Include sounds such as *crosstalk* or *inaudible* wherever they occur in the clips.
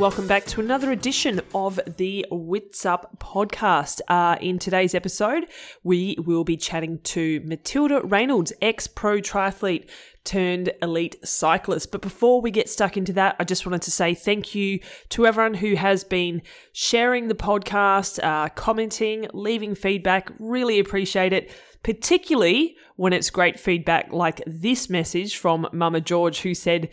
Welcome back to another edition of the Witsup podcast. Uh, in today's episode, we will be chatting to Matilda Raynolds, ex pro triathlete turned elite cyclist. But before we get stuck into that, I just wanted to say thank you to everyone who has been sharing the podcast, uh, commenting, leaving feedback. Really appreciate it, particularly when it's great feedback like this message from Mama George, who said,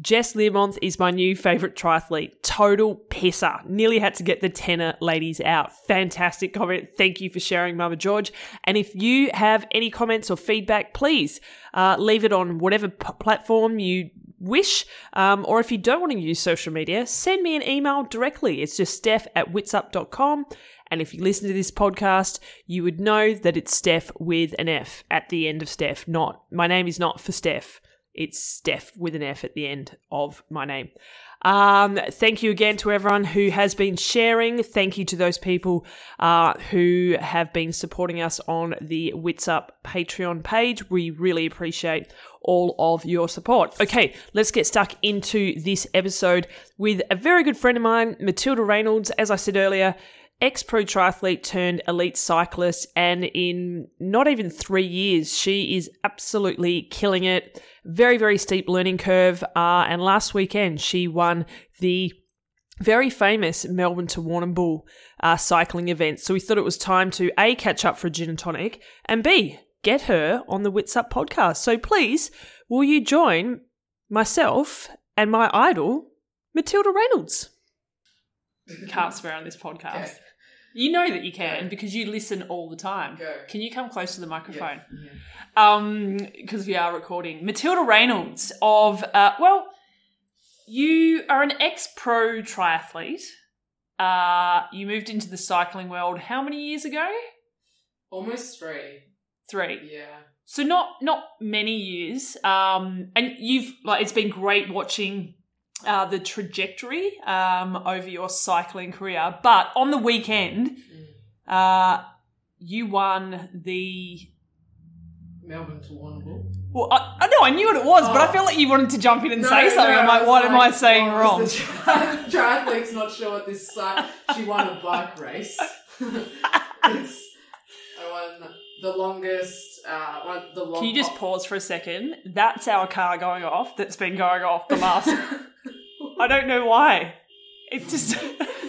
Jess Learmonth is my new favourite triathlete. Total pisser. Nearly had to get the tenor ladies out. Fantastic comment. Thank you for sharing, Mama George. And if you have any comments or feedback, please uh, leave it on whatever p- platform you wish. Um, or if you don't want to use social media, send me an email directly. It's just steph at witsup.com. And if you listen to this podcast, you would know that it's Steph with an F at the end of Steph. Not my name is not for Steph. It's Steph with an F at the end of my name. Um, thank you again to everyone who has been sharing. Thank you to those people uh, who have been supporting us on the Witsup Patreon page. We really appreciate all of your support. Okay, let's get stuck into this episode with a very good friend of mine, Matilda Raynolds. As I said earlier, ex pro triathlete turned elite cyclist, and in not even three years, she is absolutely killing it. Very, very steep learning curve. Uh, and last weekend, she won the very famous Melbourne to Warrnambool uh, cycling event. So we thought it was time to A, catch up for a gin and tonic, and B, get her on the Witsup podcast. So please, will you join myself and my idol, Matilda Raynolds? You can't swear on this podcast. You know that you can Go. because you listen all the time. Go. Can you come close to the microphone? Yeah. Um, because we are recording. Matilda Raynolds of uh, well, you are an ex-pro triathlete. Uh, you moved into the cycling world how many years ago? Almost three. Three. Yeah. So not not many years. Um, and you've like it's been great watching uh, the trajectory um, over your cycling career. But on the weekend, uh, you won the. Melbourne to Warrnambool. Well, I, I know I knew what it was, but I Oh. feel like you wanted to jump in and No, say something. no, I'm like, what am I saying oh, wrong? The tri- *laughs* triathlete's not sure what this site. She won a bike race. *laughs* I won the longest. Uh, one, the long. Can you just pause for a second? That's our car going off. That's been going off the last. *laughs* I don't know why. It's just. *laughs*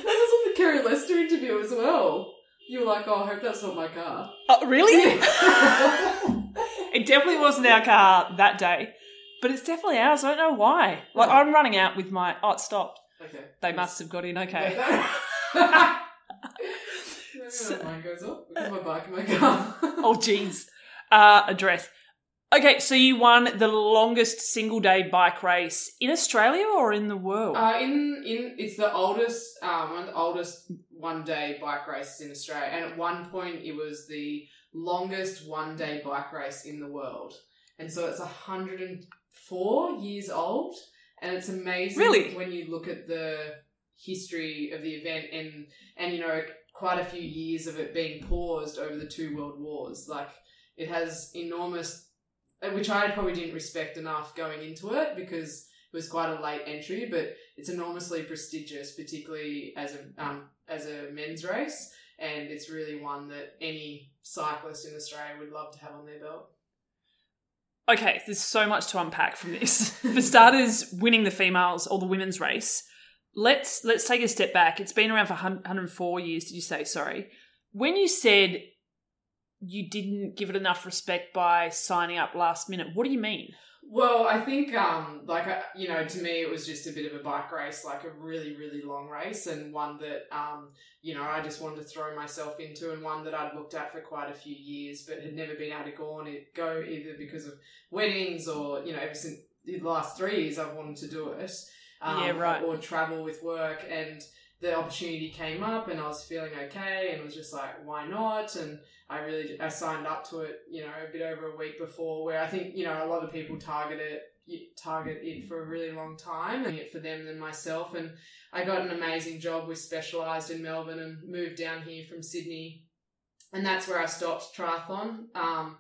That was on the Carrie Lester interview as well. You were like, "Oh, I hope that's not my car." Oh, really? *laughs* It definitely wasn't our car that day, but it's definitely ours. I don't know why. Like Oh. I'm running out with my. Oh, it stopped. okay. They must have got in. Okay. *laughs* So- mine goes off. I've my bike in my *laughs* car. Oh, jeez. Uh, address. Okay, so you won the longest single day bike race in Australia or in the world? Uh, in in it's the oldest um one of the oldest one day bike races in Australia, and at one point it was the longest one day bike race in the world, and so it's hundred and four years old, and it's amazing Really? when you look at the history of the event and and you know quite a few years of it being paused over the two world wars, like it has enormous. uh, Which I probably didn't respect enough going into it because it was quite a late entry, but it's enormously prestigious, particularly as a um, as a men's race, and it's really one that any cyclist in Australia would love to have on their belt. Okay, there's so much to unpack from this. *laughs* For starters, winning the females or the women's race. Let's let's take a step back. It's been around for 104 years. Did you say sorry? When you said you didn't give it enough respect by signing up last minute, what do you mean? Well, I think, um, like, uh, you know, to me, it was just a bit of a bike race, like a really, really long race, and one that, um, you know, I just wanted to throw myself into, and one that I'd looked at for quite a few years, but had never been able to go on it, go either because of weddings or, you know, ever since the last three years, I've wanted to do it. Um, Yeah, right. Or travel with work, and the opportunity came up, and I was feeling okay, and was just like, why not? And I really I signed up to it, you know, a bit over a week before. Where I think you know a lot of people target it target it for a really long time, and it for them than myself. And I got an amazing job with Specialized in Melbourne, and moved down here from Sydney, and that's where I stopped triathlon. Um,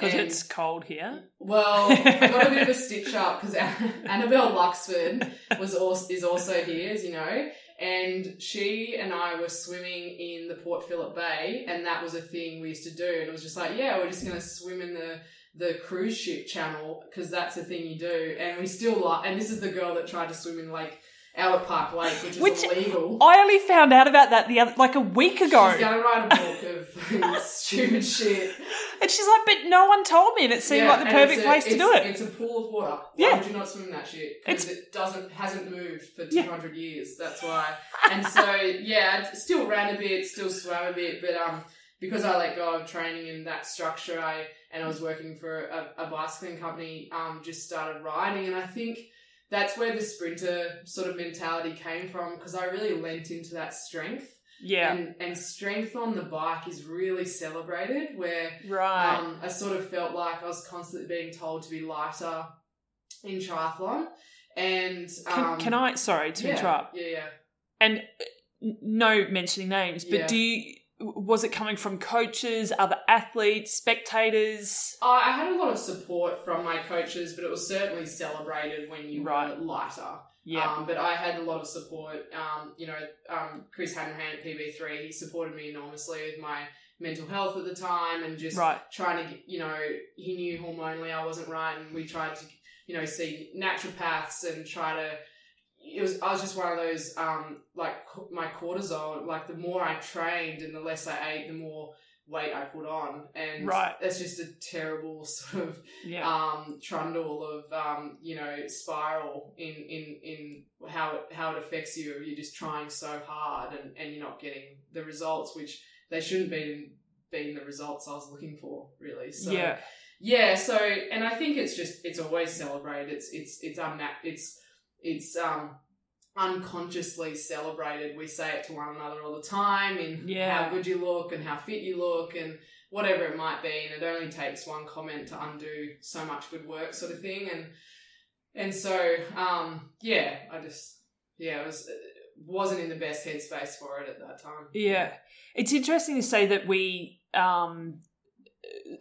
Because it's cold here. Well, I got a bit of a *laughs* stitch up because Annabel Luxford was also, is also here, as you know, and she and I were swimming in the Port Phillip Bay, and that was a thing we used to do. And it was just like, yeah, we're just going to swim in the the cruise ship channel because that's a thing you do. And we still like, and this is the girl that tried to swim in like Albert Park Lake, which is Which- illegal. I only found out about that the other, like a week ago. She's going to write a book of *laughs* stupid shit. And she's like, but no one told me, and it seemed Yeah, like the perfect a- place to do it. It's a pool of water. Why Yeah. would you not swim in that shit? Because it doesn't hasn't moved for two hundred Yeah. years. That's why. And so *laughs* yeah, I still ran a bit, still swam a bit, but um, because I let go of training in that structure, I and I was working for a, a bicycling company, um, just started riding, and I think. That's where the sprinter sort of mentality came from because I really lent into that strength. Yeah, And, and strength on the bike is really celebrated where right. um, I sort of felt like I was constantly being told to be lighter in triathlon. And can, um, can I? Sorry to yeah, interrupt. Yeah, yeah. And uh, no mentioning names, but Yeah. do you? Was it coming from coaches, other athletes, spectators? I I had a lot of support from my coaches, but it was certainly celebrated when you Right. were lighter. Yeah, Um, but I had a lot of support. Um, you know, um, Chris Hanrahan at PB3, he supported me enormously with my mental health at the time and just right. trying to, get- you know, he knew hormonally I wasn't right, and we tried to, you know, see naturopaths and try to. It was I was just one of those um like my cortisol like the more I trained and the less I ate the more weight I put on and Right. that's just a terrible *laughs* sort of Yeah, um trundle of um you know spiral in in in how it how it affects you. You're just trying so hard and and you're not getting the results which they shouldn't be being the results I was looking for really. So yeah, yeah so and I think it's just it's always celebrated. It's it's it's unna- it's it's um unconsciously celebrated we say it to one another all the time in Yeah. how good you look and how fit you look and whatever it might be and it only takes one comment to undo so much good work sort of thing and and so um yeah i just yeah it was wasn't in the best headspace for it at that time yeah. It's interesting to say that we um,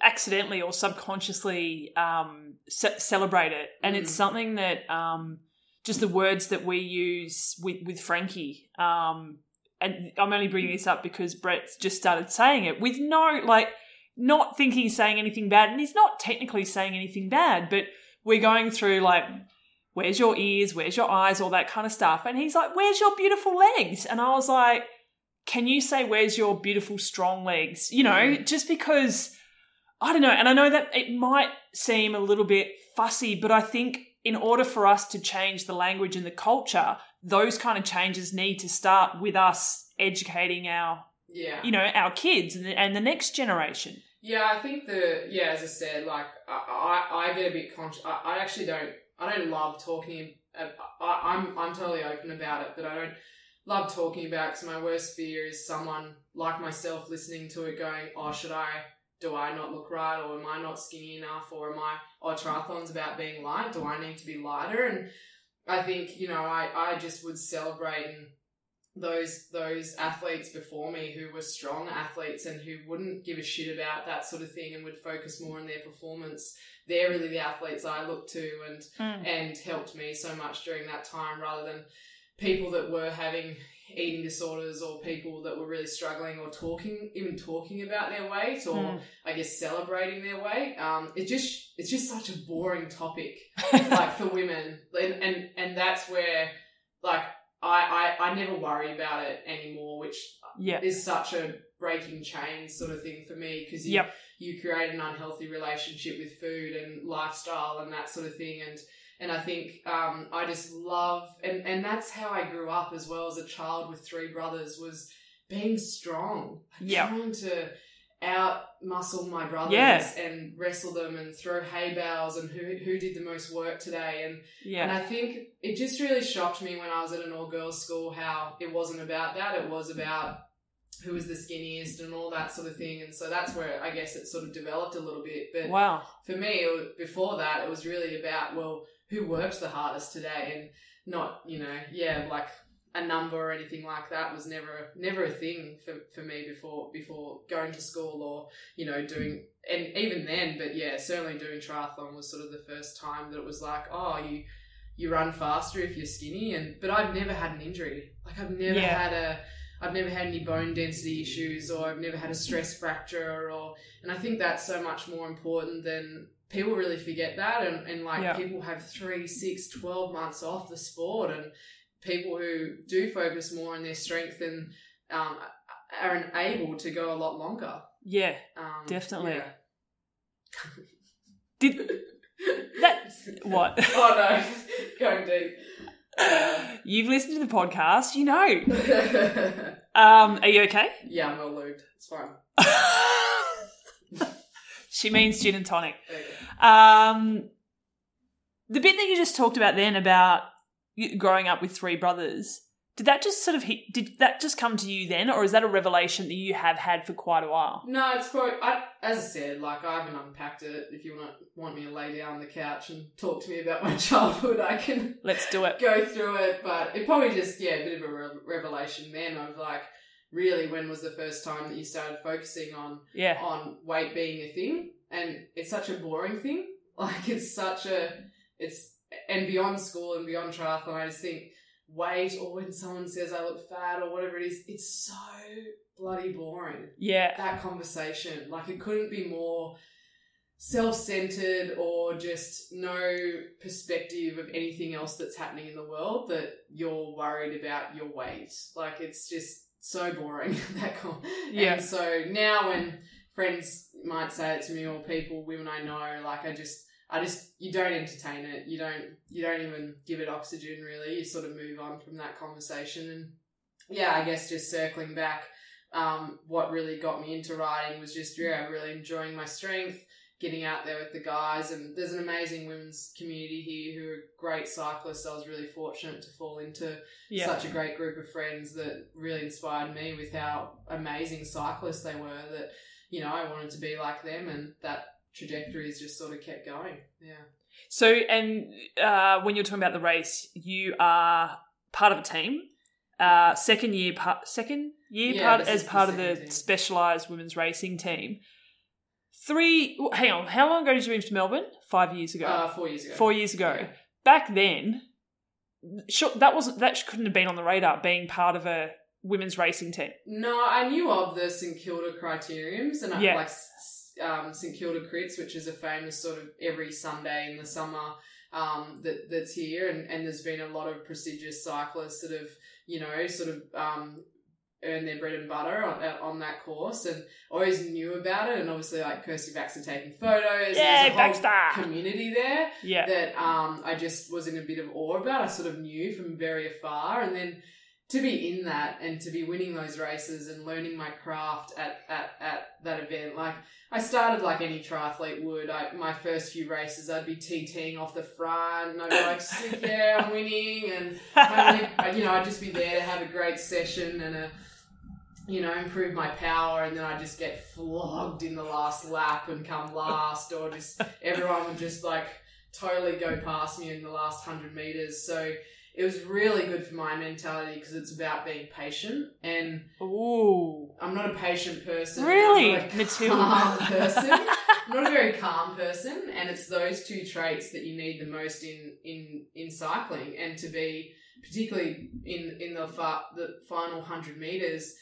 accidentally or subconsciously um, ce- celebrate it, and it's Mm. something that um, just the words that we use with with Frankie. Um, and I'm only bringing this up because Brett just started saying it with no like not thinking he's saying anything bad, and he's not technically saying anything bad, but we're going through like. Where's your ears? Where's your eyes? All that kind of stuff. And he's like, Where's your beautiful legs? And I was like, Can you say, Where's your beautiful, strong legs? You know, Mm. just because I don't know. And I know that it might seem a little bit fussy, but I think in order for us to change the language and the culture, those kind of changes need to start with us educating our, yeah you know, our kids and the, and the next generation. Yeah, I think the yeah, as I said, like I I, I get a bit conscious. I, I actually don't I don't love talking. I, I'm I'm totally open about it, but I don't love talking about because my worst fear is someone like myself listening to it, going, "Oh, should I? Do I not look right, or am I not skinny enough, or am I? Oh, triathlon's about being light. Do I need to be lighter?" And I think you know, I I just would celebrate and those those athletes before me who were strong athletes and who wouldn't give a shit about that sort of thing and would focus more on their performance. They're really the athletes I look to and hmm. and helped me so much during that time rather than people that were having eating disorders or people that were really struggling or talking even talking about their weight or Mm. I guess celebrating their weight. Um, it just it's just such a boring topic *laughs* like for women and and, and that's where like I, I I never worry about it anymore which yeah. is such a breaking chain sort of thing for me because you, Yep. you create an unhealthy relationship with food and lifestyle and that sort of thing and and I think um, I just love and and that's how I grew up as well as a child with three brothers was being strong Yep. trying to out muscle my brothers Yeah. and wrestle them and throw hay bales and who who did the most work today and and I think it just really shocked me when I was at an all girls school how it wasn't about that. It was about who was the skinniest and all that sort of thing. And so that's where I guess it sort of developed a little bit. But Wow. for me, was, before that, it was really about, well, who worked the hardest today and not, you know, yeah, like a number or anything like that was never never a thing for, for me before before going to school or you know doing and even then but yeah certainly doing triathlon was sort of the first time that it was like oh you you run faster if you're skinny and but I've never had an injury like I've never Yeah. had a I've never had any bone density issues or I've never had a stress fracture or and I think that's so much more important than people really forget that and, and like Yeah. people have three, six, 12 months off the sport and people who do focus more on their strength and um, are able to go a lot longer. Yeah. Um, Definitely. yeah. Did *laughs* that what? *laughs* oh no, going deep. *laughs* You've listened to the podcast, you know. Um, are you okay? Yeah, I'm well lubed. It's fine. She means gin and tonic. There you go. Um, the bit that you just talked about then about growing up with three brothers, did that just sort of hit, did that just come to you then, or is that a revelation that you have had for quite a while? No, it's probably I, as I said, like I haven't unpacked it. If you want want me to lay down on the couch and talk to me about my *laughs* childhood, I can Let's do it. go through it. But it probably just yeah, a bit of a re- revelation then of like really when was the first time that you started focusing on Yeah. on weight being a thing, and it's such a boring thing. *laughs* Like it's such a it's and beyond school and beyond triathlon, I just think weight or when someone says I look fat or whatever it is, it's so bloody boring Yeah. that conversation. Like it couldn't be more self-centered or just no perspective of anything else that's happening in the world that you're worried about your weight. Like it's just so boring *laughs* that con- Yeah. And so now when friends might say it to me or people, women I know, like I just I just you don't entertain it. You don't you don't even give it oxygen really. You sort of move on from that conversation and yeah, I guess just circling back um, what really got me into riding was just yeah, really enjoying my strength, getting out there with the guys, and there's an amazing women's community here who are great cyclists. I was really fortunate to fall into Yeah. such a great group of friends that really inspired me with how amazing cyclists they were. That you know I wanted to be like them, and that trajectory has just sort of kept going. Yeah. So, and uh, when you're talking about the race, you are part of a team. Uh, second year, part, second year Yeah, part as part of the team. Specialized women's racing team. Three. Hang on. How long ago did you move to Melbourne? Five years ago. Uh, four years ago. Four years ago. Yeah. Back then, sure, that wasn't that couldn't have been on the radar. Being part of a women's racing team. No, I knew of the St Kilda criteriums and I Yeah. like um, St Kilda Crits, which is a famous sort of every Sunday in the summer um, that that's here, and, and there's been a lot of prestigious cyclists that have you know sort of um, earned their bread and butter on, uh, on that course, and always knew about it, and obviously like Kirsty Baxter taking photos, Yeah, Baxter! community there Yeah. that um, I just was in a bit of awe about. I sort of knew from very afar, and then to be in that and to be winning those races and learning my craft at, at, at that event, like I started like any triathlete would. I, my first few races, I'd be TTing off the front, and I'd be like, "Sick, "Yeah, *laughs* I'm winning," and *laughs* I, you know, I'd just be there to have a great session and a, you know, improve my power, and then I'd just get flogged in the last lap and come last, or just *laughs* everyone would just like totally go past me in the last hundred meters. So it was really good for my mentality because it's about being patient, and Ooh. I'm not a patient person. Really? I'm not a calm *laughs* person. I'm not a very calm person, and it's those two traits that you need the most in in in cycling, and to be particularly in in the far, the final hundred meters.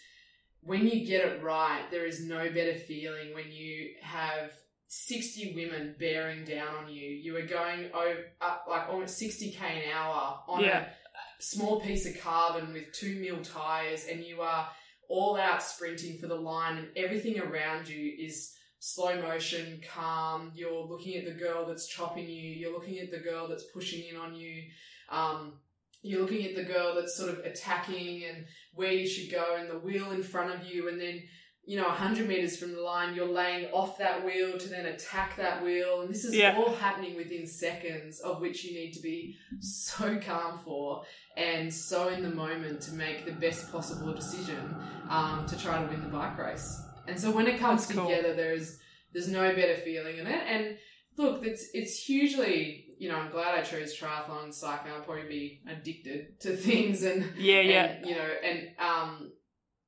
When you get it right, there is no better feeling when you have 60 women bearing down on you. You are going over, up like almost 60k an hour on Yeah. a small piece of carbon with two mil tires, and you are all out sprinting for the line, and everything around you is slow motion, calm. You're looking at the girl that's chopping you. You're looking at the girl that's pushing in on you. Um, you're looking at the girl that's sort of attacking and where you should go, and the wheel in front of you, and then you know, 100 meters from the line, you're laying off that wheel to then attack that wheel. And this is Yeah. all happening within seconds, of which you need to be so *laughs* calm for and so in the moment to make the best possible decision um, to try to win the bike race. And so when it comes cool. together, there's there's no better feeling in it. And look, it's it's hugely. You know, I'm glad I chose triathlon and cycling. I'll probably be addicted to things and Yeah, yeah. and, you know, and um,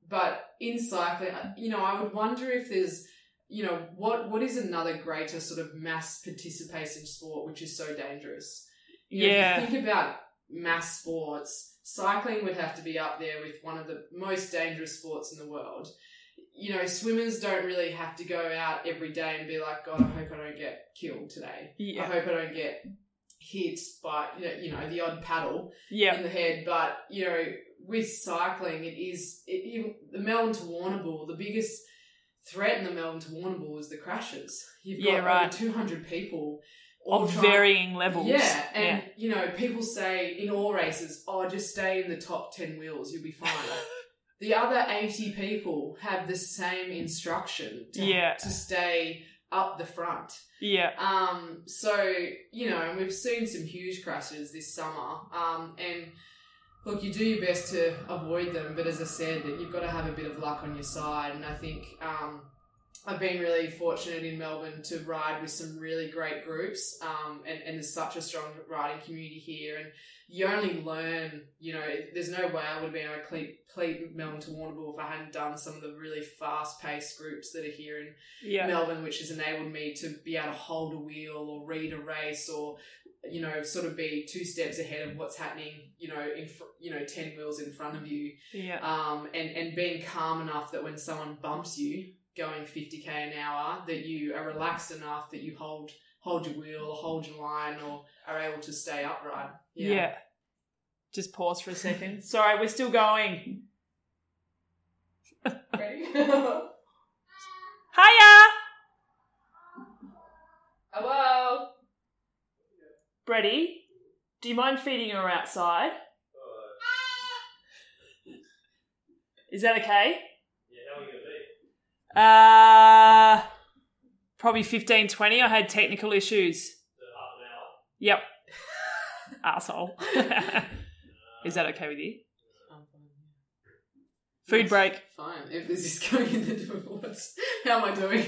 but in cycling, you know, I would wonder if there's, you know, what what is another greater sort of mass participation sport which is so dangerous. You know, Yeah. If you think about mass sports, cycling would have to be up there with one of the most dangerous sports in the world. You know, swimmers don't really have to go out every day and be like, God, I hope I don't get killed today. I hope I don't get hit by you know, you know the odd paddle Yeah. in the head. But you know, with cycling, it is it, even the Melbourne to Warrnambool. The biggest threat in the Melbourne to Warrnambool is the crashes. You've got Yeah, right. over two hundred people Of trying- varying levels. Yeah, and you know, people say in all races, "Oh, just stay in the top ten wheels, you'll be fine." *laughs* the other eighty people have the same instruction to, Yeah. to stay up the front. Yeah. Um, so you know, and we've seen some huge crashes this summer. Um, and look, you do your best to avoid them, but as I said, you've got to have a bit of luck on your side. And I think um, I've been really fortunate in Melbourne to ride with some really great groups. Um, and and there's such a strong riding community here, and you only learn. You know, there's no way I would have been able to complete, Melbourne to Warrnambool if I hadn't done some of the really fast paced groups that are here in Yeah. Melbourne, which has enabled me to be able to hold a wheel or read a race or you know sort of be two steps ahead of what's happening you know in fr- you know 10 wheels in front of you Yeah. um and and being calm enough that when someone bumps you going 50k an hour that you are relaxed enough that you hold hold your wheel or hold your line or are able to stay upright Yeah. Just pause for a second. *laughs* Sorry, we're still going. Ready? *laughs* Hiya! hello Brady, do you mind feeding her outside? Is that okay? Uh, probably 15, 20. I had technical issues. Yep. *laughs* Asshole. *laughs* Is that okay with you? Food break. Fine. If this is *laughs* going in the divorce, how am I doing?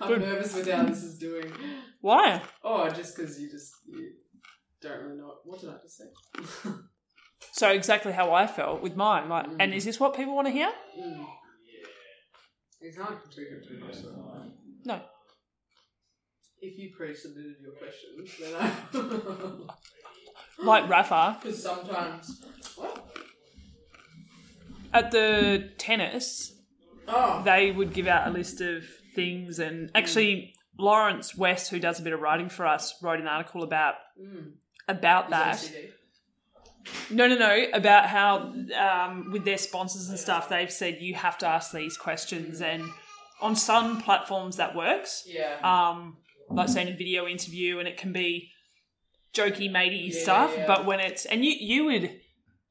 I'm Good. nervous with how this is doing. Why? Oh, just because you just you don't really know what, what did I just say? So exactly how I felt with mine. Like, Mm. and is this what people want to hear? mm. You can't critique it too much. No. If you pre-submitted your questions, then I. *laughs* Like Rafa Because sometimes. What? at the tennis, Oh. they would give out a list of things, and actually Lawrence West, who does a bit of writing for us, wrote an article about Mm. about Is that. No, no, no. About how um, with their sponsors and stuff, they've said you have to ask these questions, and on some platforms that works. Yeah. Um, like saying a video interview, and it can be jokey, matey Yeah, stuff. yeah. But when it's and you you would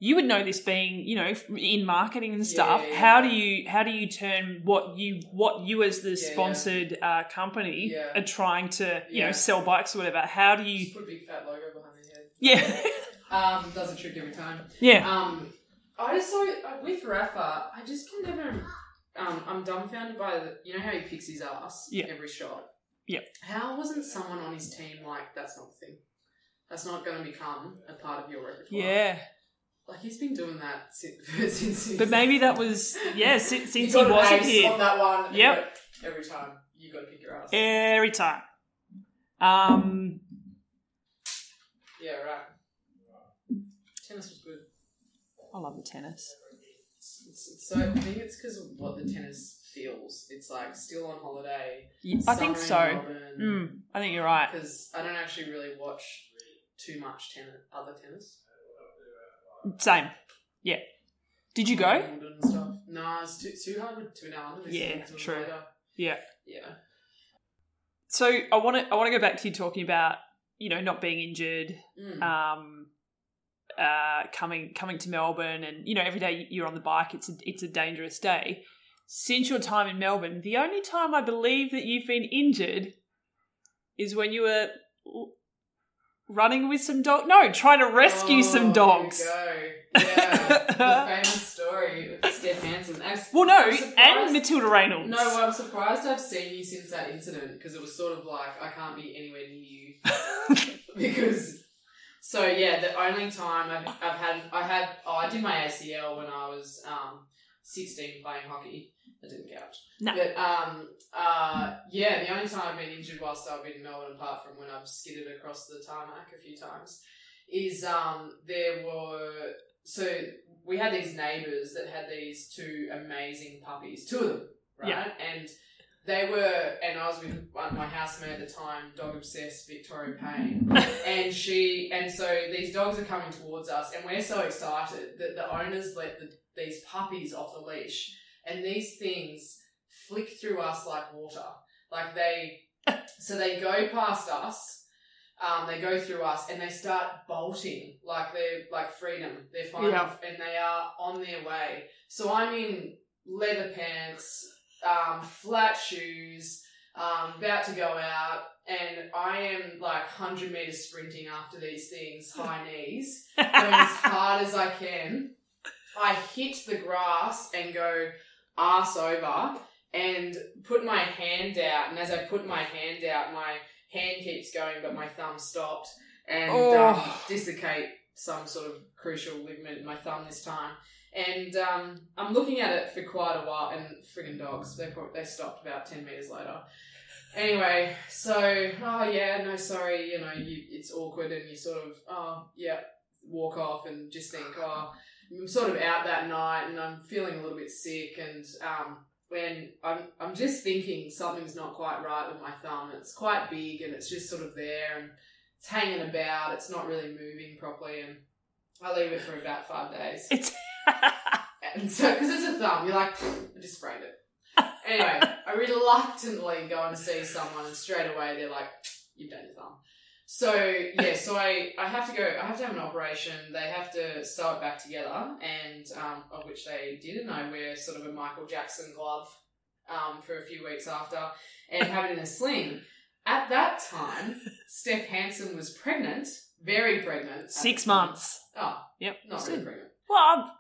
you would know this being you know in marketing and stuff. Yeah, How do you how do you turn what you what you as the sponsored Uh, company are trying to you know sell bikes or whatever? How do Just you? put a big fat logo behind the head. Yeah, *laughs* Um, does a trick every time. yeah, Um, I just saw uh, with Rafa. I just can never. Um, I'm dumbfounded by the. You know how he picks his ass Yeah. every shot. Yeah. How wasn't someone on his team like that's not the thing? That's not going to become a part of your repertoire. yeah. Like he's been doing that since. *laughs* since he- But maybe that was yeah since, since he an was kid. on that one. Yep. Every time you got to pick your ass. Every time. Um, yeah, right. Tennis was good. I love the tennis. So I think it's because of what the tennis feels. It's like still on holiday. Yeah, I think so. Mm, I think you're right. because I don't actually really watch too much tennis, other tennis. Same. Yeah. Did you go? Wimbledon and stuff. No, it's too, too hard two now. Yeah, true. Later. Yeah. Yeah. So I want to I want to go back to you talking about you know not being injured, Mm. um, uh, coming coming to Melbourne, and you know every day you're on the bike. It's a, it's a dangerous day. Since your time in Melbourne, the only time I believe that you've been injured is when you were running with some dog. No, trying to rescue Oh, some dogs. Here we go. *laughs* Yeah, the famous story of Steph Hansen. I'm- Well, no, and Matilda Raynolds. No, well, I'm surprised I've seen you since that incident because it was sort of like I can't be anywhere near you *laughs* *laughs* because. So yeah, the only time I've, I've had I had oh I did my ACL when I was um 16 playing hockey. That didn't count. No. But um uh yeah, the only time I've been injured whilst I've been in Melbourne, apart from when I've skidded across the tarmac a few times, is um there were so we had these neighbours that had these two amazing puppies, two of them, right? Yeah. And they were, and I was with one- my housemate at the time, dog obsessed Victoria Payne, *laughs* and she, and so these dogs are coming towards us, and we're so excited that the owners let the, these puppies off the leash, and these things flick through us like water, like they, *laughs* so they go past us, um, they go through us and they start bolting like they're like freedom. They're fine Yeah. and they are on their way. So I'm in leather pants, um, flat shoes, um, about to go out, and I am like 100 meters sprinting after these things, high knees, going as *laughs* hard as I can. I hit the grass and go ass over and put my hand out. And as I put my hand out, my hand keeps going, but my thumb stopped and um, Oh. dislocate some sort of crucial ligament in my thumb this time. And um, I'm looking at it for quite a while, and friggin' dogs, they they stopped about 10 meters later. Anyway, so, oh yeah, no, sorry, you know, you, it's awkward, and you sort of, oh, yeah, walk off and just think, oh, I'm sort of out that night, and I'm feeling a little bit sick, and um, when I'm, I'm just thinking something's not quite right with my thumb. It's quite big, and it's just sort of there, and it's hanging about. It's not really moving properly, and I leave it for about five days. It's And so, because it's a thumb, you're like, I just sprained it. Anyway, I reluctantly go and see someone, and straight away they're like, you've done your thumb. So yeah, so I, I have to go. I have to have an operation. They have to sew it back together, and um, of which they did. And I wear sort of a Michael Jackson glove um, for a few weeks after, and have it in a sling. At that time, Steph Hansen was pregnant, very pregnant. six months. Oh, Yep. not really pregnant Well,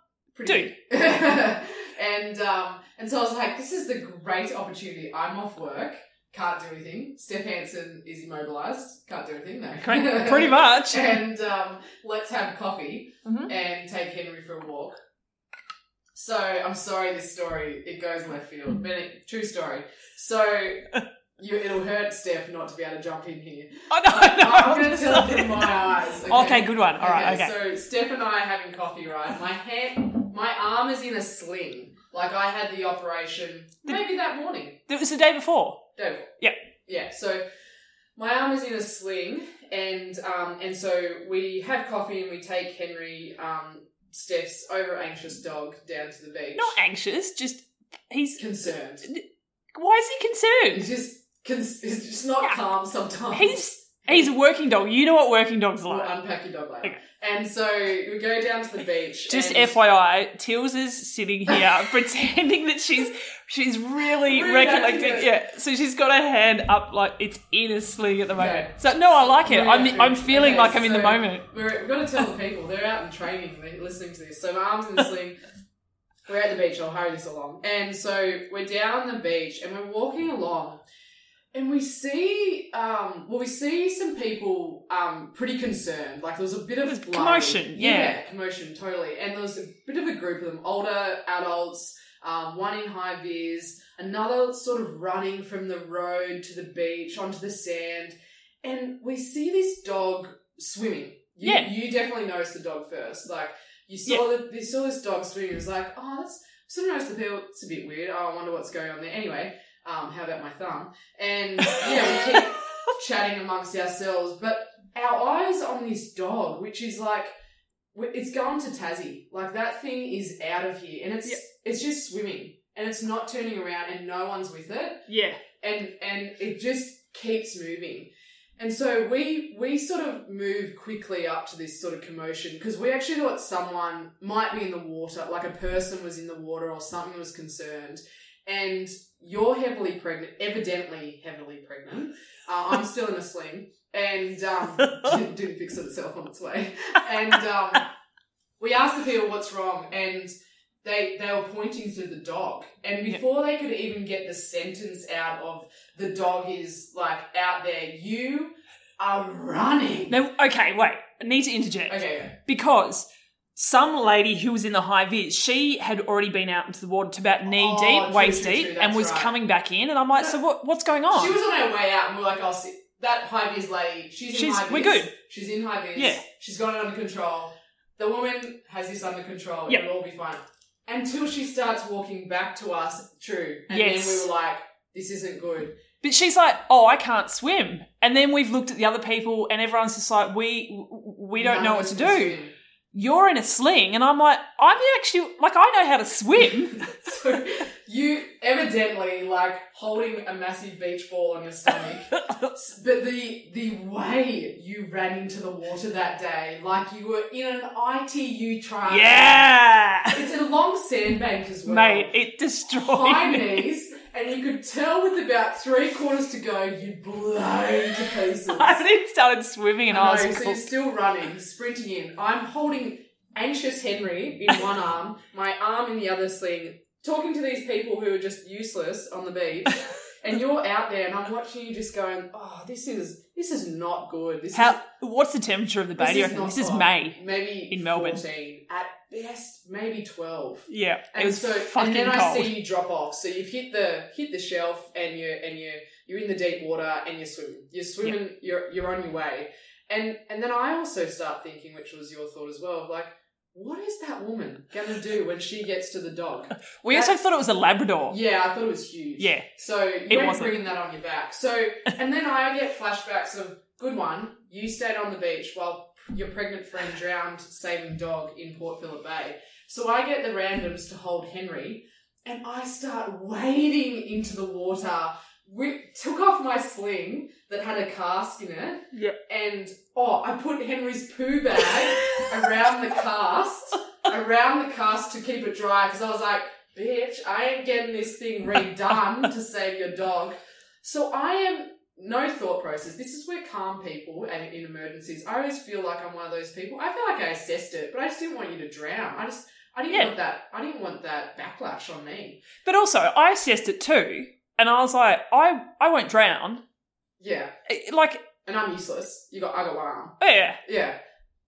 pretty Dude. *laughs* and um, and so I was like, this is the great opportunity. I'm off work, can't do anything. Steph Hansen is immobilized, can't do anything. No, *laughs* pretty much. and um, let's have coffee Mhm. and take Henry for a walk. So I'm sorry, this story it goes left field, but it, true story. So *laughs* you, it'll hurt Steph not to be able to jump in here. Oh, no, no, I'm going to tell it from my eyes. Okay, good one. All right, okay. So Steph and I are having coffee, right? My hand, my arm is in a sling. Like I had the operation maybe that morning. It was the day before. Day before. Yeah. Yeah. So my arm is in a sling, and um, and so we have coffee and we take Henry, um, Steph's over anxious dog, down to the beach. Not anxious, just he's. concerned. Why is he concerned? He's just cons- he's just not Yeah. calm sometimes. He's he's a working dog. You know what working dogs are We'll like. unpack your dog later. Okay. And so we go down to the beach. Just and FYI, Tills is sitting here *laughs* pretending that she's she's really Really recollecting. accurate. Yeah, so she's got her hand up like it's in a sling at the moment. So no, I like it. Really I'm. I'm feeling Okay, like I'm in the so moment. We're, we've got to tell the people they're out in training. They're listening to this. So my arms in the sling. We're at the beach. I'll hurry this along. And so we're down the beach and we're walking along, and we see um well we see some people um pretty concerned. Like there was a bit of flurry. commotion, yeah. commotion totally. And there was a bit of a group of them, older adults. Um, one in high vis, another sort of running from the road to the beach onto the sand, and we see this dog swimming. You, Yeah. you definitely noticed the dog first. Like you saw the you saw this dog swimming. It was like, oh, that's sort of noticed the bill. It's a bit weird. Oh, I wonder what's going on there. Anyway, um, how about my thumb? And yeah, we keep *laughs* chatting amongst ourselves, but our eyes on this dog, which is like, it's gone to Tassie. Like that thing is out of here, and it's Yeah. it's just swimming, and it's not turning around, and no one's with it Yeah. and and it just keeps moving. And so we we sort of move quickly up to this sort of commotion because we actually thought someone might be in the water, like a person was in the water or something was concerned. And you're heavily pregnant, evidently heavily pregnant. Uh, I'm still in a sling, and um, *laughs* didn't, didn't fix it itself on its way. And um, we asked the people what's wrong, and they they were pointing to the dog. And Yeah. before they could even get the sentence out of the dog is like out there, you are running. No, okay, wait. I need to interject. Okay, because some lady who was in the high vis, she had already been out into the water to about knee Oh, deep, true, waist true, deep, true, and was right. coming back in. And I'm like, No. so what? What's going on? She was on her way out, and we are like, "Oh, see, that high vis lady, she's in high vis. we're good. She's in high vis. Yeah. she's got it under control. The woman has this under control. Yep. It'll all be fine." Until she starts walking back to us, true, and Yes. then we were like, "This isn't good." but she's like, oh, I can't swim. And then we've looked at the other people, and everyone's just like, we we don't know what to do. swim. You're in a sling, and I'm like, I'm actually like, I know how to swim. *laughs* So you evidently like holding a massive beach ball on your stomach. *laughs* but the the way you ran into the water that day, like you were in an ITU trial. yeah, It's a long sandbank as well. mate, it destroyed High me. knees, and you could tell with about three quarters to go, you'd blown to pieces. *laughs* I even started swimming, and I, I was so you're still running, sprinting in. I'm holding anxious Henry in *laughs* one arm, my arm in the other sling, talking to these people who are just useless on the beach. *laughs* And you're out there, and I'm watching you just going, "Oh, this is this is not good. This How? is What's the temperature of the bay? this is This is. May. maybe in Melbourne. 14 at best, maybe 12." Yeah, And so, and then cold. I see you drop off. So you've hit the hit the shelf, and you're and you you're in the deep water, and you're swimming. You're swimming. You're you're on your way, and and then I also start thinking, which was your thought as well, of like, what is that woman gonna do when she gets to the dog? *laughs* we also thought it was a Labrador. Yeah, I thought it was huge. Yeah. So you It weren't wasn't. bringing that on your back. So and then I get flashbacks of good one. You stayed on the beach while your pregnant friend drowned saving dog in Port Phillip Bay. So I get the randoms to hold Henry, and I start wading into the water. We took off my sling that had a cask in it, Yep. and oh, I put Henry's poo bag *laughs* around the cast, around the cast to keep it dry because I was like, bitch, I ain't getting this thing redone to save your dog. So I am no thought process. This is where calm people and in emergencies, I always feel like I'm one of those people. I feel like I assessed it, but I just didn't want you to drown. I just I didn't Yeah. want that I didn't want that backlash on me. But also, I assessed it too, and I was like, I I won't drown. Yeah. Like, And I'm useless. You got I got one arm. yeah, Yeah.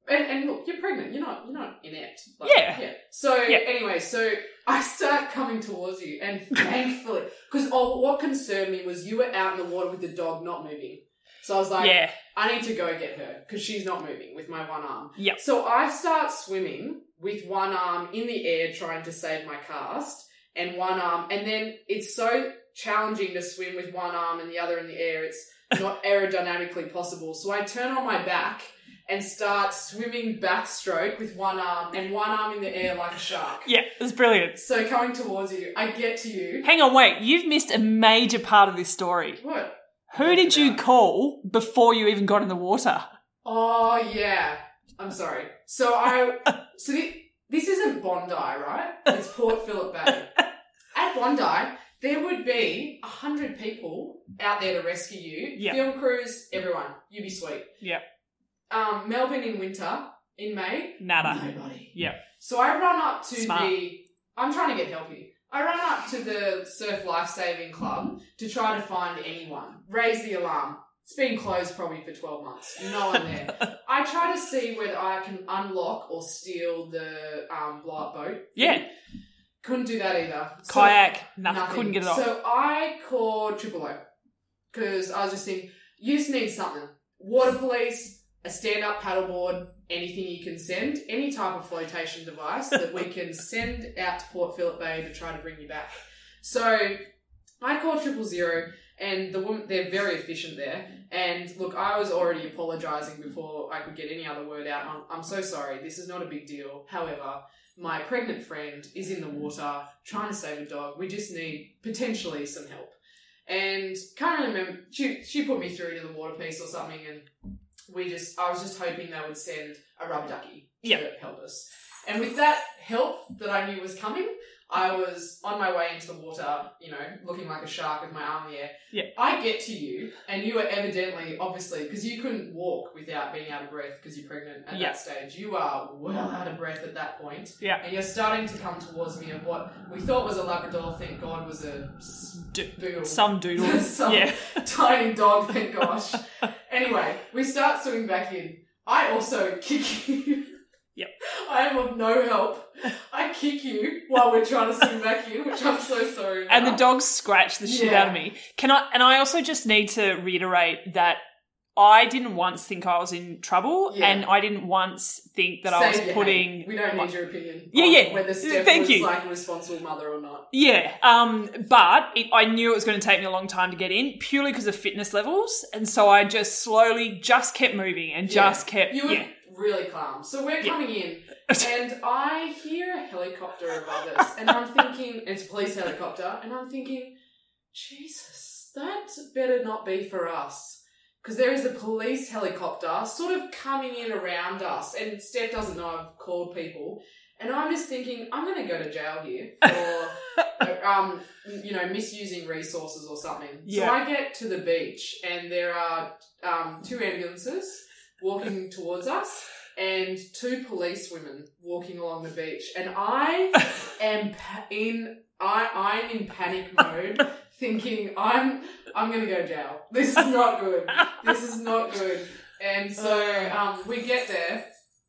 And, and look, you're pregnant. You're not. You're not inept. Yeah. Yeah. So Yeah. anyway, so I start coming towards you, and *laughs* thankfully, because oh, what concerned me was you were out in the water with the dog not moving. So I was like, yeah, I need to go get her because she's not moving with my one arm. Yep. So I start swimming with one arm in the air trying to save my cast and one arm, and then it's so challenging to swim with one arm and the other in the air. It's not *laughs* aerodynamically possible. So I turn on my back and start swimming backstroke with one arm and one arm in the air like a shark. yeah. It was brilliant. So coming towards you, I get to you. Hang on, wait. You've missed a major part of this story. What? Who did you call before you even got in the water? Oh yeah. I'm sorry. So I *laughs* so thi- this isn't Bondi, right? It's Port Phillip Bay. *laughs* At Bondi, there would be a hundred people out there to rescue you. Yeah. Film crews, everyone. You'd be sweet. Yeah. Um, Melbourne in winter, in May, Nada. nobody. Yeah. So I run up to Smart. the. I'm trying to get help here. I run up to the Surf Life Saving Club to try to find anyone. Raise the alarm. It's been closed probably for 12 months. No one there. *laughs* I try to see whether I can unlock or steal the um, blow up boat. Yeah. Couldn't do that either. So- Kayak, nothing. Couldn't get it off. So I called Triple O because I was just thinking, you just need something. Water police, a stand up paddleboard, anything you can send, any type of flotation device that we can *laughs* send out to Port Phillip Bay to try to bring you back. So I called triple zero and the woman they're very efficient there. And look, I was already apologising before I could get any other word out. I'm, I'm so sorry. This is not a big deal. However, my pregnant friend is in the water trying to save a dog. We just need potentially some help. And can't remember. She she put me through to the water piece or something, and we just I was just hoping they would send a rubber ducky to help us. And with that help that I knew was coming. I was on my way into the water, you know, looking like a shark with my arm in the air. Yeah. I get to you, and you are evidently, obviously, because you couldn't walk without being out of breath because you're pregnant at Yeah. that stage. You are well out of breath at that point. Yeah. And you're starting to come towards me of what we thought was a Labrador, thank God was a D- spoodle. Some doodle. *laughs* Some yeah. tiny dog, thank *laughs* gosh. Anyway, we start swimming back in. I also kick you. Yep. *laughs* I am of no help. I kick you while we're trying to swim back in, which I'm so sorry about. And the dogs scratch the shit Yeah. out of me. Can I? And I also just need to reiterate that I didn't once think I was in trouble, Yeah. and I didn't once think that I was hate. putting. We don't need your opinion. Yeah, on yeah. Whether Steph Thank was you. like a responsible mother or not. Yeah, um, but it, I knew it was going to take me a long time to get in, purely because of fitness levels, and so I just slowly just kept moving and Yeah. just kept. You were yeah, really calm. So we're Yeah. coming in, *laughs* and I hear a helicopter above us, and I'm thinking it's a police helicopter, and I'm thinking, Jesus, that better not be for us. Because there is a police helicopter sort of coming in around us, and Steph doesn't know I've called people. And I'm just thinking, I'm going to go to jail here for, *laughs* um, you know, misusing resources or something. Yeah. So I get to the beach, and there are um, two ambulances walking towards us and two police women walking along the beach and i *laughs* am in i i'm in panic mode *laughs* thinking i'm i'm gonna go jail this is not good this is not good and so um, we get there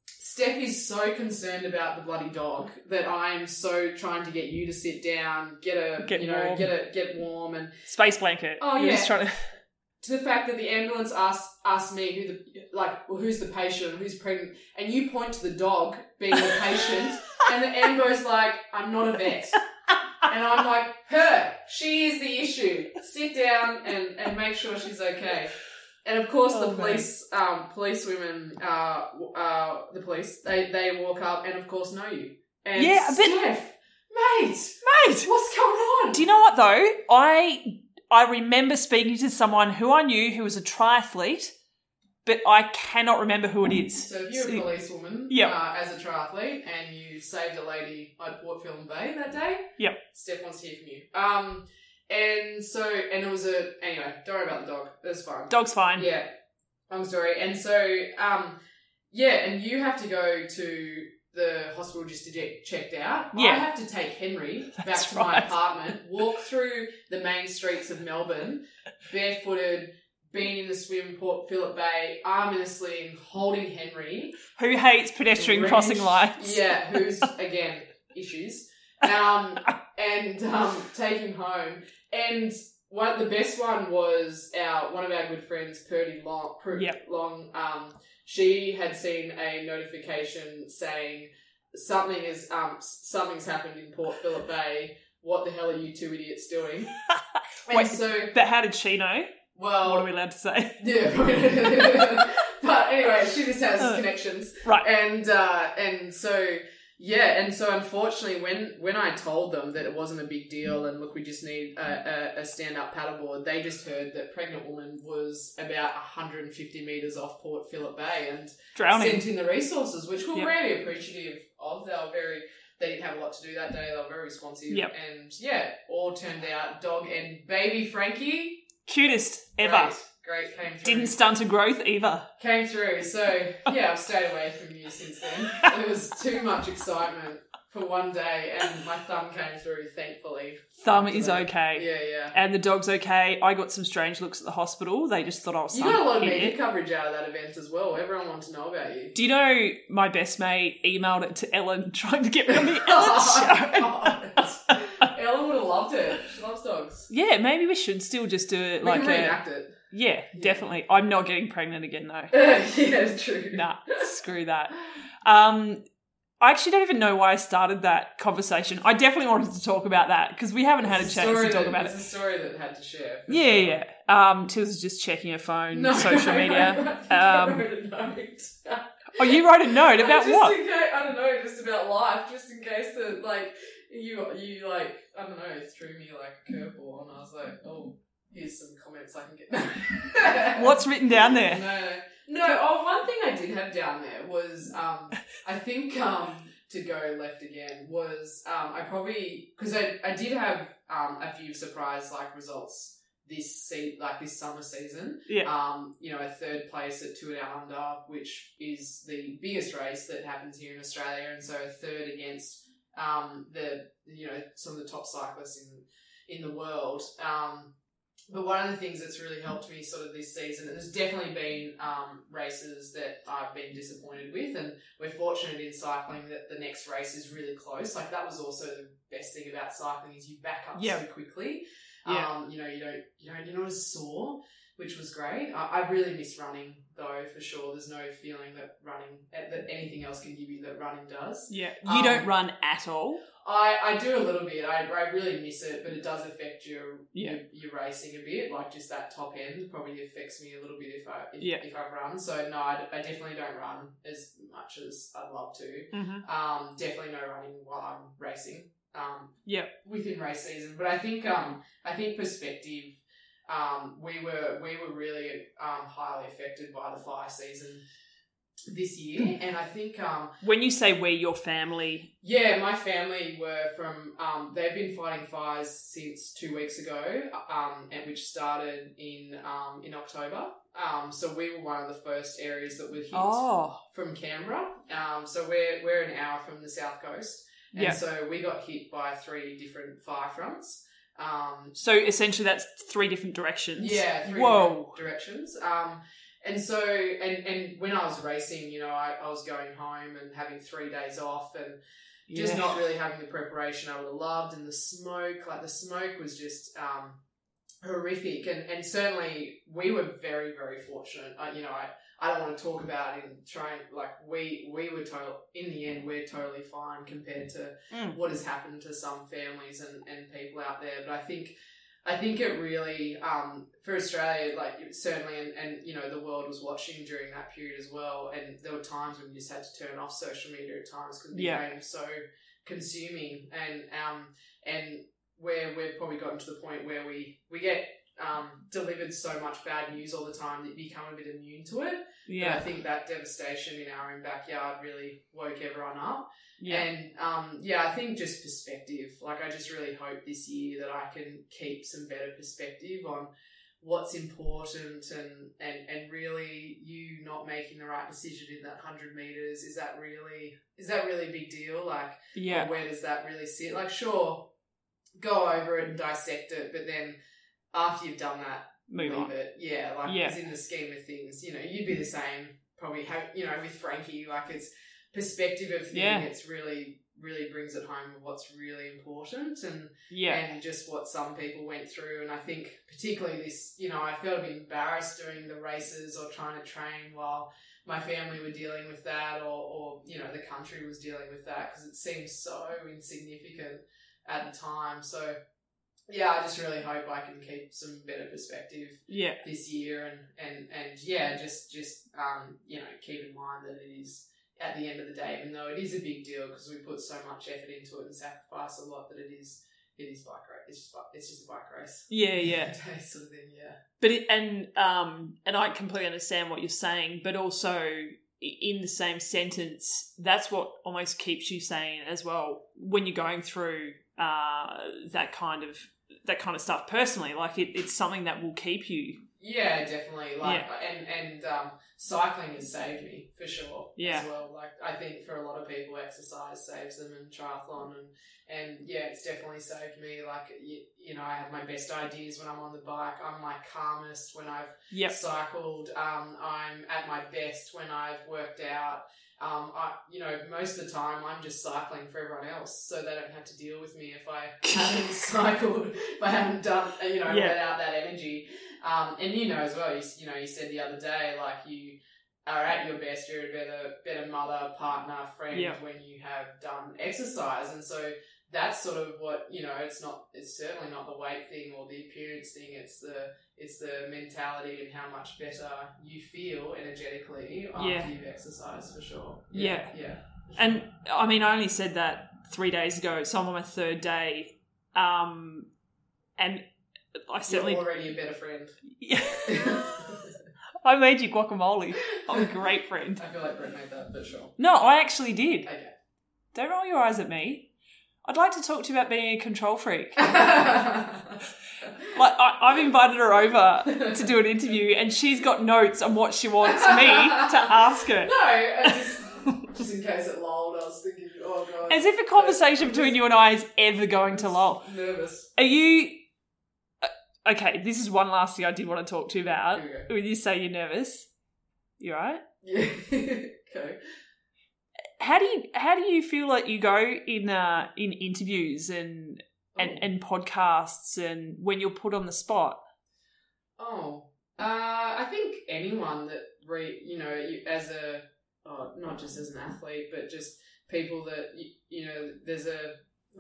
Steph is so concerned about the bloody dog that I'm so trying to get you to sit down, get a Get you know, warm. get a get warm and space blanket. Oh, You're yeah. just trying to. to the fact that the ambulance asks asks me who the like well, who's the patient, who's pregnant, and you point to the dog being the patient, *laughs* and the ambo's like, I'm not a vet. And I'm like, her, she is the issue. Sit down and, and make sure she's okay. And of course, Oh, the police, um, police women, uh, uh, the police, they, they walk up and of course know you. And Yeah, but- Steph, mate, Mate, what's going on? do you know what though? I I remember speaking to someone who I knew who was a triathlete, but I cannot remember who it is. So if you're a policewoman Yep. uh, as a triathlete and you saved a lady at Port Phillip Bay that day, Yep. Steph wants to hear from you. Um, and so and it was a anyway. Don't worry about the dog. That's fine. Dog's fine. Yeah, long story. And so um, yeah, and you have to go to the hospital just to get checked out. Yeah. I have to take Henry *laughs* back That's to my apartment, walk through the main streets of Melbourne, barefooted. Being in the swim Port Phillip Bay, arm in a sling, holding Henry, Who hates pedestrian crossing lines? Yeah, who's *laughs* again issues. Um, and um, take him home. And one the best one was our one of our good friends, Purdy Long. Yep. Long. Um, she had seen a notification saying something is um something's happened in Port Phillip Bay. What the hell are you two idiots doing? *laughs* and Wait. so, But how did she know? Well, What are we allowed to say? *laughs* yeah. *laughs* but anyway, she just has Uh. connections Right. and uh, and so yeah, and so unfortunately, when when I told them that it wasn't a big deal, and look, we just need a, a, a stand up paddleboard, they just heard that pregnant woman was about 150 meters off Port Phillip Bay and Drowning. sent in the resources, which we're Yep. really appreciative of. They were very. They didn't have a lot to do that day. They were very responsive, Yep. and yeah, all turned out. Dog and baby Frankie, Cutest ever. great, great came through. Didn't stunt a growth either. Came through. So, yeah, I've stayed away from you since then. *laughs* It was too much excitement for one day, and my thumb came through, thankfully. Thumb is that. okay. Yeah, yeah. And the dog's okay. I got some strange looks at the hospital. They just thought I was You got a lot of media coverage out of that event as well. Everyone wanted to know about you. Do you know my best mate emailed it to Ellen *laughs* trying to get me on *laughs* the Ellen show? God. Ellen would have loved it. She loves dogs. Yeah, maybe we should still just do it We like a it. yeah, definitely. I'm not getting pregnant again though. *laughs* yeah, true. nah, screw that. Um, I actually don't even know why I started that conversation. I definitely wanted to talk about that because we haven't had a It's chance to talk that- about it's it. It's a story that had to share. Yeah, sure. yeah. Um, is just checking her phone, No, *laughs* social media. *laughs* I Um, wrote a note. Oh, you wrote a note about just what? In case, I don't know, just about life, just in case that like you you like I don't know threw me like a curveball, and I was like, oh, here's some comments I can get. *laughs* What's written down there? *laughs* No, no. Oh, one thing I did have down there was um, *laughs* I think um, to go left again was um, I probably because I, I did have um, a few surprise like results this se- like this summer season. Yeah. Um, you know, a third place at Tour Down Under, which is the biggest race that happens here in Australia, and so a third against um, the you know some of the top cyclists in in the world. Um, but one of the things that's really helped me sort of this season, and there's definitely been um, races that I've been disappointed with, and we're fortunate in cycling that the next race is really close. Like that was also the best thing about cycling is you back up Yeah. so quickly. Yeah. Um, you know, you don't, you know, you're not as sore, which was great. I, I really miss running though, for sure. There's no feeling that running, that anything else can give you that running does. Yeah. You Um, don't run at all. I, I do a little bit. I, I really miss it, but it does affect your, Yeah. your your racing a bit. Like just that top end probably affects me a little bit if I if, Yeah. if I run. So no, I, I definitely don't run as much as I'd love to. Mm-hmm. Um, definitely no running while I'm racing. Um, Yeah. within race season, but I think um, I think perspective. Um, we were we were really um, highly affected by the fire season this year, and I think um, When you say we, your family. yeah, my family were from. Um, they've been fighting fires since two weeks ago, um, and which started in um, in October. Um, so we were one of the first areas that were hit Oh. from Canberra. Um, so we're we're an hour from the south coast, and so we got hit by three different fire fronts. Um, So essentially, that's three different directions. yeah, three Whoa. different directions. Um, and so, and and when I was racing, you know, I, I was going home and having three days off, and just Yeah. not really having the preparation I would have loved, and the smoke, like the smoke was just um, horrific, and and certainly we were very very fortunate. I, you know, I. I don't want to talk about in and try and like we we were total in the end we're totally fine compared to Mm. what has happened to some families and, and people out there. But I think I think it really um, for Australia, like certainly, and, and you know the world was watching during that period as well. And there were times when you just had to turn off social media at times because it Yeah. became so consuming. And um, and where we've probably gotten to the point where we we get um, delivered so much bad news all the time that you become a bit immune to it. But I think that devastation in our own backyard really woke everyone up. Yeah. And um, yeah, I think just perspective. Like, I just really hope this year that I can keep some better perspective on what's important and, and, and really you not making the right decision in that 100 meters. Is that really, is that really a big deal? Like, Yeah. where does that really sit? Like, sure, go over it and dissect it, but then after you've done that, Move leave on. it. Yeah, like Yeah. because in the scheme of things, you know, you'd be the same. Probably, have, you know, with Frankie, like it's perspective of thing. Yeah. It's really, really brings it home what's really important and Yeah. and just what some people went through. And I think particularly this, you know, I felt a bit embarrassed doing the races or trying to train while my family were dealing with that, or, or you know, the country was dealing with that because it seemed so insignificant at the time. So. Yeah, I just really hope I can keep some better perspective Yeah. this year and and and yeah just just um you know keep in mind that it is at the end of the day even though it is a big deal because we put so much effort into it and sacrifice a lot that it is it is bike race it's just it's just a bike race Yeah. Yeah. *laughs* sort of thing yeah But it, and um and I completely understand what you're saying, but also in the same sentence, that's what almost keeps you sane as well when you're going through uh that kind of that kind of stuff personally. Like it, it's something that will keep you. Yeah definitely like and and um cycling has saved me for sure Yeah. as well like i think for a lot of people exercise saves them and triathlon and and yeah it's definitely saved me like you, you know i have my best ideas when i'm on the bike i'm my calmest when i've Yep. cycled. Um, I'm at my best when I've worked out. Um, I, you know, most of the time I'm just cycling for everyone else, so they don't have to deal with me if I *laughs* haven't cycled, if I haven't done, you know, Yeah. let out that energy. Um, and you know as well, you, you know, you said the other day, like you are at your best, you're a better, better mother, partner, friend Yeah. when you have done exercise, and so that's sort of what you know. It's not. It's certainly not the weight thing or the appearance thing. It's the it's the mentality and how much better you feel energetically after Yeah. you've exercised for sure. Yeah. yeah. for sure. And I mean, I only said that three days ago, so I'm on my third day. Um, and I certainly, you're already a better friend. Yeah. *laughs* I made you guacamole. I'm a great friend. I feel like Brett made that, but sure. No, I actually did. Okay. Don't roll your eyes at me. I'd like to talk to you about being a control freak. *laughs* Like I, I've invited her over to do an interview, and she's got notes on what she wants me to ask her. No, I just, just in case it lulled, I was thinking, oh god. As if a conversation between you and I is ever going to lull. Nervous. Are you okay? This is one last thing I did want to talk to you about. We When you say you're nervous, you right? Yeah. *laughs* okay. How do you how do you feel like you go in uh, in interviews and and, Oh. and podcasts and when you're put on the spot? Oh, uh, I think anyone that re, you know, you, as a, oh, not just as an athlete, but just people that you, you know, there's a,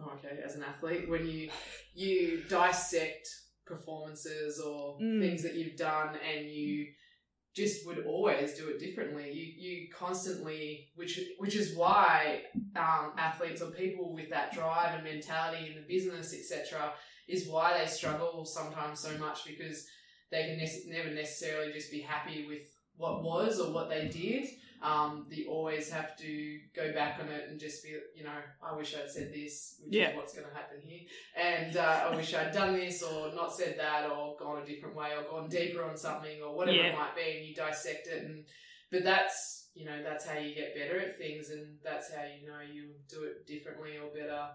oh, okay, as an athlete, when you you dissect performances or Mm. things that you've done, and you just would always do it differently. You you constantly, which which is why um, athletes or people with that drive and mentality in the business, etc., is why they struggle sometimes so much because they can nec- never necessarily just be happy with what was or what they did. Um, they always have to go back on it and just be, you know, I wish I'd said this, which Yeah. is what's going to happen here, and uh, I wish I'd done this or not said that or gone a different way or gone deeper on something or whatever Yeah. it might be, and you dissect it. And but that's you know that's how you get better at things, and that's how you know you do it differently or better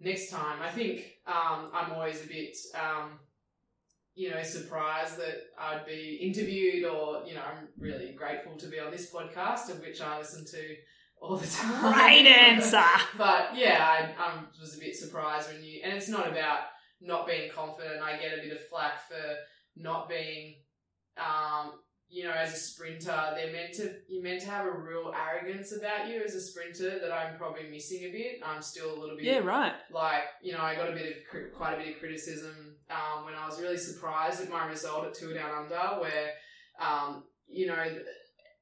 next time. I think um, I'm always a bit. Um, you know, surprised that I'd be interviewed, or you know, I'm really grateful to be on this podcast, of which I listen to all the *laughs* time. Great answer. But yeah, I, I was a bit surprised when you, and it's not about not being confident. I get a bit of flack for not being, um, you know, as a sprinter, they're meant to, you're meant to have a real arrogance about you as a sprinter that I'm probably missing a bit. I'm still a little bit Yeah, right. like you know, I got a bit of quite a bit of criticism um, when I was really surprised at my result at Tour Down Under, where um, you know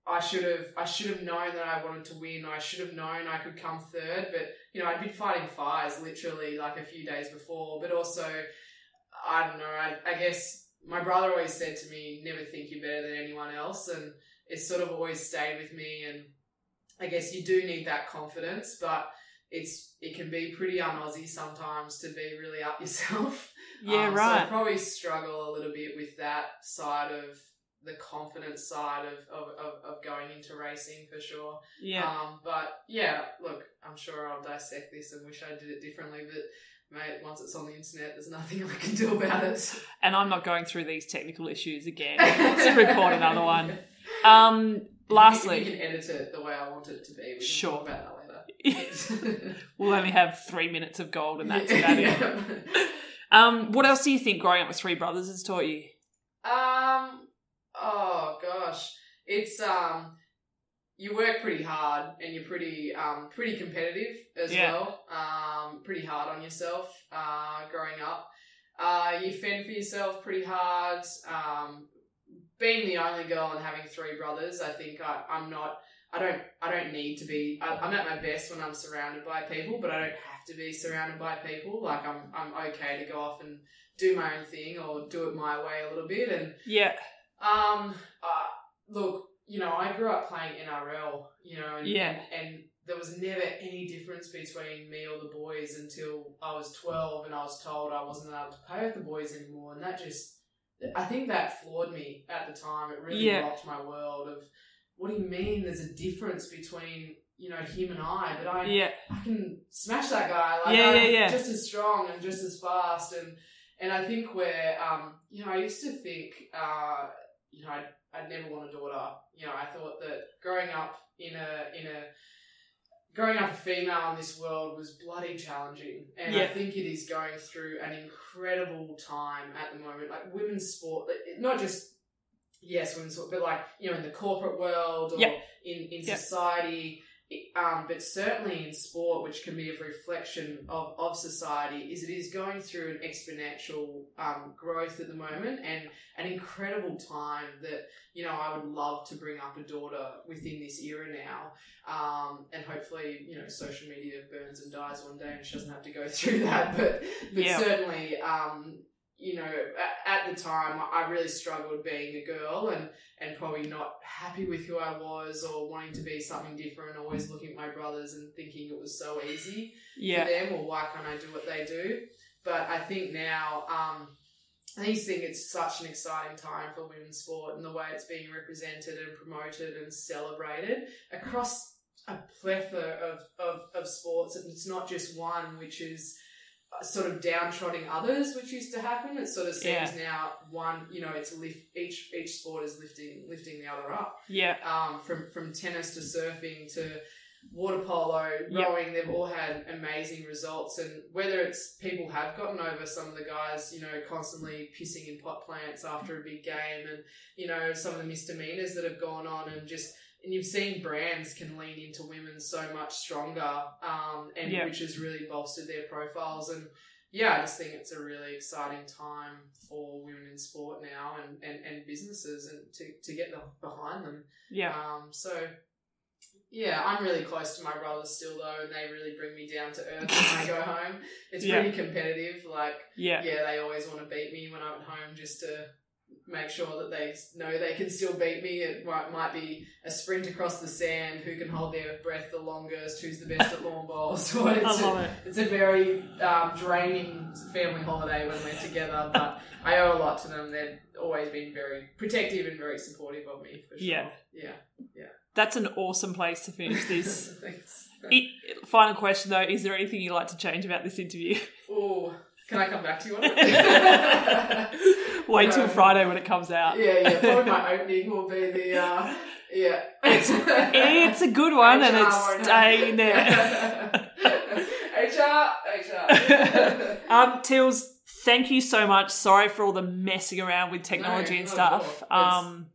I should have I should have known that I wanted to win. I should have known I could come third, but you know I'd been fighting fires literally like a few days before, but also I don't know. I, I guess my brother always said to me, "Never think you're better than anyone else," and it's sort of always stayed with me. And I guess you do need that confidence, but it's it can be pretty un-Aussie sometimes to be really up *laughs* yourself. Yeah, Um, So I right. probably struggle a little bit with that side of the confidence side of, of, of, of going into racing for sure. yeah. Um, but yeah, look, I'm sure I'll dissect this and wish I did it differently. But mate, once it's on the internet, there's nothing I can do about it. and I'm not going through these technical issues again. *laughs* Let's record another one. Um, lastly, you can edit it the way I want it to be. We can Sure. talk about that later. *laughs* we'll only have three minutes of gold, and that's about it. Um, what else do you think growing up with three brothers has taught you? Um. Oh gosh, it's um. You work pretty hard, and you're pretty um pretty competitive as Yeah. well. Um, pretty hard on yourself. Uh, growing up, uh, you fend for yourself pretty hard. Um, being the only girl and having three brothers, I think I, I'm not. I don't. I don't need to be. I, I'm at my best when I'm surrounded by people, but I don't have to be surrounded by people. Like I'm. I'm okay to go off and do my own thing or do it my way a little bit. And Yeah, um, uh, look, you know, I grew up playing NRL. You know, and Yeah. and, there was never any difference between me or the boys until I was twelve and I was told I wasn't allowed to play with the boys anymore, and that just. I think that floored me at the time. It really Yeah. rocked my world of what do you mean there's a difference between, you know, him and I, but I yeah, I can smash that guy. Like, Yeah, I'm yeah, yeah. Just as strong and just as fast, and and I think where um, you know, I used to think, uh, you know, I'd, I'd never want a daughter. You know, I thought that growing up in a in a growing up a female in this world was bloody challenging, and I think it is going through an incredible time at the moment. Like women's sport, not just yes, women's sport, but like you know, in the corporate world or Yep. in in Yep. society um, but certainly in sport, which can be a reflection of, of society, is it is going through an exponential um, growth at the moment and an incredible time that, you know, I would love to bring up a daughter within this era now. Um, and hopefully, you know, social media burns and dies one day and she doesn't have to go *laughs* through that. But, but Yeah. certainly, um, you know, at, at the time, I really struggled being a girl and, and probably not happy with who I was or wanting to be something different, always looking at my brothers and thinking it was so easy Yeah. for them or why can't I do what they do. But I think now, um, I just think it's such an exciting time for women's sport and the way it's being represented and promoted and celebrated across a plethora of, of, of sports. And it's not just one, which is sort of downtrodden others, which used to happen. It sort of seems now one, you know, it's lift each each sport is lifting lifting the other up. Yeah. Um, from from tennis to surfing to water polo, Yep. rowing, they've all had amazing results. And whether it's people have gotten over some of the guys, you know, constantly pissing in pot plants after a big game, and you know some of the misdemeanors that have gone on, and just and you've seen brands can lean into women so much stronger, um, and Yeah. which has really bolstered their profiles. And yeah, I just think it's a really exciting time for women in sport now, and and, and businesses, and to to get the, behind them. Yeah. Um, so yeah, I'm really close to my brothers still though, and they really bring me down to earth when I go *laughs* home. It's Yeah. pretty competitive. Like, Yeah. yeah, they always want to beat me when I'm at home just to make sure that they know they can still beat me. It might, might be a sprint across the sand, who can hold their breath the longest, who's the best at lawn bowls. *laughs* So I it's, love it. it's a very um, draining family holiday when we're together, but I owe a lot to them. They've always been very protective and very supportive of me, for sure. Yeah. Yeah. That's an awesome place to finish *laughs* this. Thanks. it, final question though: Is there anything you'd like to change about this interview? Oh, can I come back to you on *laughs* it? *laughs* Wait till Um, Friday when it comes out. yeah, yeah. *laughs* Probably my opening will be the uh, yeah. It's *laughs* it's a good one, and it's staying there. HR, HR. um, Tills, thank you so much. Sorry for all the messing around with technology No, and stuff. It's- Um,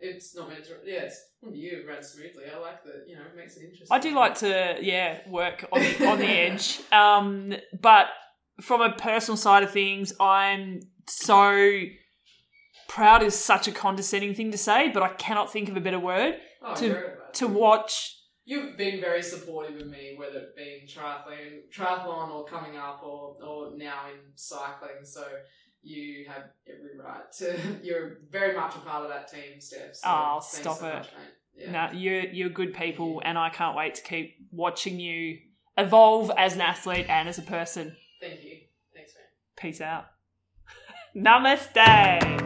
it's not meant to. Yeah, it's you ran smoothly. I like that. You know, it makes it interesting. I do like to, yeah, work on the, on the edge. Um, but from a personal side of things, I'm so proud is such a condescending thing to say, but I cannot think of a better word oh, to- to watch. You've been very supportive of me, whether it be triathlon, triathlon or coming up, or or now in cycling. So you have every right to. *laughs* You're very much a part of that team, Steph. So Oh, stop so it. Much. Yeah. No, you're you're good people, and I can't wait to keep watching you evolve as an athlete and as a person. Thank you. Thanks, man. Peace out. Namaste.